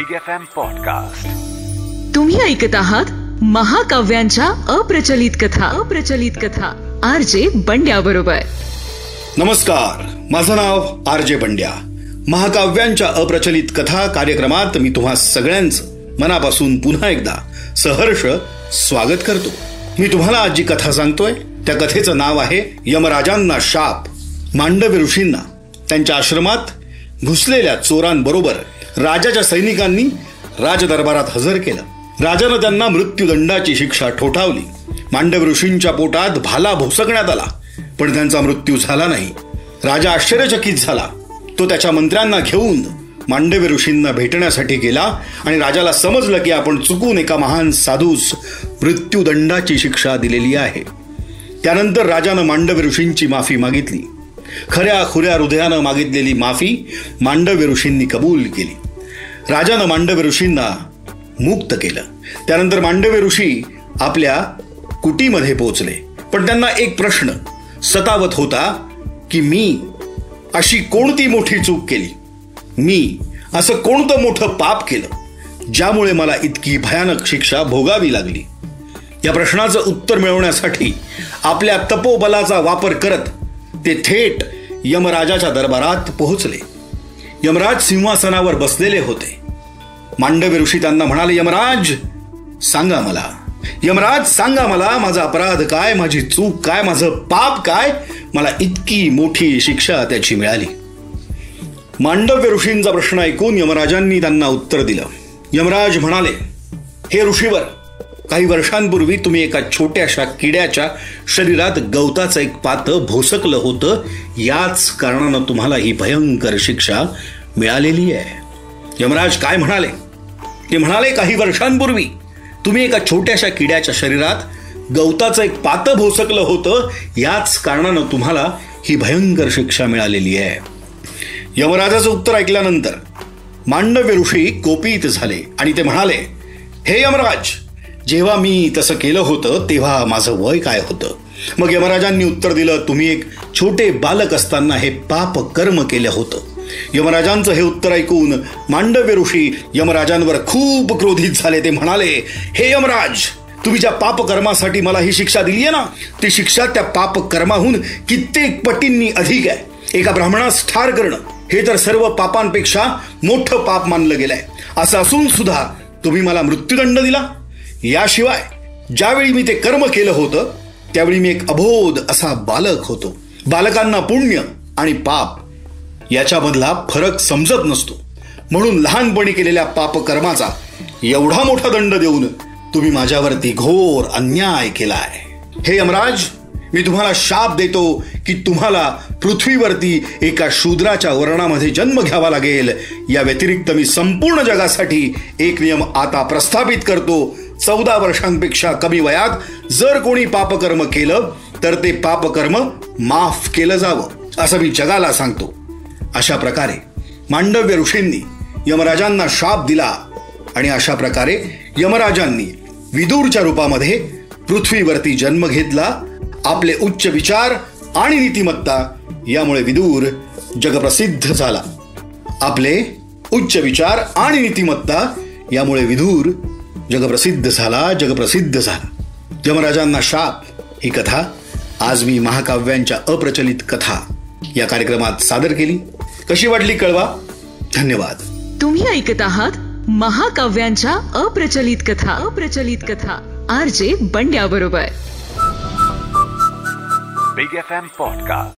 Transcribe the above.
Big F M podcast तुम्ही ऐकत आहात महाकाव्यांच्या अप्रचलित कथा. अप्रचलित कथा. आर जे बंड्या बरोबर नमस्कार. माझं नाव आर जे बंड्या. महाकाव्यांच्या अप्रचलित कथा कार्यक्रमात मी तुम्हा सगळ्यांचं मनापासून पुन्हा एकदा सहर्ष स्वागत करतो. मी तुम्हाला आज जी कथा सांगतोय त्या कथेचं नाव आहे यमराजांना शाप. मांडव्य ऋषींना त्यांच्या आश्रमात घुसलेल्या चोरांबरोबर राजाच्या सैनिकांनी राजदरबारात हजर केलं. राजानं त्यांना मृत्यूदंडाची शिक्षा ठोठावली. मांडव ऋषींच्या पोटात भाला भोसकण्यात आला पण त्यांचा मृत्यू झाला नाही. राजा आश्चर्यचकित झाला. तो त्याच्या मंत्र्यांना घेऊन मांडव्य ऋषींना भेटण्यासाठी गेला आणि राजाला समजलं की आपण चुकून एका महान साधूस मृत्यूदंडाची शिक्षा दिलेली आहे. त्यानंतर राजानं मांडव्य ऋषींची माफी मागितली. खऱ्या खुऱ्या हृदयानं मागितलेली माफी मांडव्य ऋषींनी कबूल केली. राजानं मांडव्य ऋषींना मुक्त केलं. त्यानंतर मांडव्य ऋषी आपल्या कुटीमध्ये पोहोचले. पण त्यांना एक प्रश्न सतावत होता की मी अशी कोणती मोठी चूक केली? मी असं कोणतं मोठं पाप केलं? ज्यामुळे मला इतकी भयानक शिक्षा भोगावी लागली? या प्रश्नाचं उत्तर मिळवण्यासाठी आपल्या तपोबलाचा वापर करत ते थेट यमराजाच्या दरबारात पोहोचले. यमराज सिंहासनावर बसलेले होते. मांडव्य ऋषी त्यांना म्हणाले यमराज सांगा मला. यमराज सांगा मला माझा अपराध काय माझी चूक काय माझं पाप काय? मला इतकी मोठी शिक्षा त्याची मिळाली. मांडव्य ऋषींचा प्रश्न ऐकून यमराजांनी त्यांना उत्तर दिलं. यमराज म्हणाले हे ऋषीवर काही वर्षांपूर्वी तुम्ही एका छोट्याशा किड्याच्या शरीरात गवताचं एक पातं भोसकलं होतं. याच कारणानं तुम्हाला ही भयंकर शिक्षा मिळालेली आहे. यमराज काय म्हणाले? ते म्हणाले काही वर्षांपूर्वी तुम्ही एका छोट्याशा किड्याच्या शरीरात गवताचं एक पातं भोसकलं होतं. याच कारणानं तुम्हाला ही भयंकर शिक्षा मिळालेली आहे. यमराजाचं उत्तर ऐकल्यानंतर मांडव्य ऋषी कोपित झाले आणि ते म्हणाले हे यमराज जेव्हा मी तसं केलं होतं तेव्हा माझं वय काय होतं? मग यमराजांनी उत्तर दिलं तुम्ही एक छोटे बालक असताना हे पाप कर्म केलं होतं. यमराजांचं हे उत्तर ऐकून मांडव्य ऋषी यमराजांवर खूप क्रोधित झाले. ते म्हणाले हे यमराज तुम्ही ज्या पापकर्मासाठी मला ही शिक्षा दिली आहे ना ती शिक्षा त्या पापकर्माहून कित्येक पटींनी अधिक आहे. एका ब्राह्मणास ठार करणं हे तर सर्व पापांपेक्षा मोठं पाप मानलं गेलंय. असं असून सुद्धा तुम्ही मला मृत्यूदंड दिला. याशिवाय ज्यावेळी मी ते कर्म केलं होतं त्यावेळी मी एक अबोध असा बालक होतो. बालकांना पुण्य आणि पाप याच्यामधला फरक समजत नसतो. म्हणून लहानपणी केलेल्या पापकर्माचा एवढा मोठा दंड देऊन तुम्ही माझ्यावरती घोर अन्याय केलाय. हे यमराज मी तुम्हाला शाप देतो की तुम्हाला पृथ्वीवरती एका शूद्राच्या वर्णामध्ये जन्म घ्यावा लागेल. या व्यतिरिक्त मी संपूर्ण जगासाठी एक नियम आता प्रस्थापित करतो. चौदा वर्षांपेक्षा कमी वयात जर कोणी पापकर्म केलं तर ते पापकर्म माफ केलं जावं असं मी जगाला सांगतो. अशा प्रकारे मांडव्य ऋषींनी यमराजांना शाप दिला आणि अशा प्रकारे यमराजांनी विदूरच्या रूपामध्ये पृथ्वीवरती जन्म घेतला आपले उच्च विचार आणि नीतिमत्ता यामुळे विदूर जगप्रसिद्ध झाला. आपले उच्च विचार आणि नीतिमत्ता यामुळे विदूर जगप्रसिद्ध झाला जगप्रसिद्ध झाला. यमराजांना शाप ही कथा आज मी महाकाव्यांच्या अप्रचलित कथा या कार्यक्रमात सादर केली. कशी वाटली कळवा? धन्यवाद. तुम्ही ऐकत आहात महाकाव्यांच्या अप्रचलित कथा. अप्रचलित कथा. आर जे बंड्या बरोबर बिग एफ एम पॉडकास्ट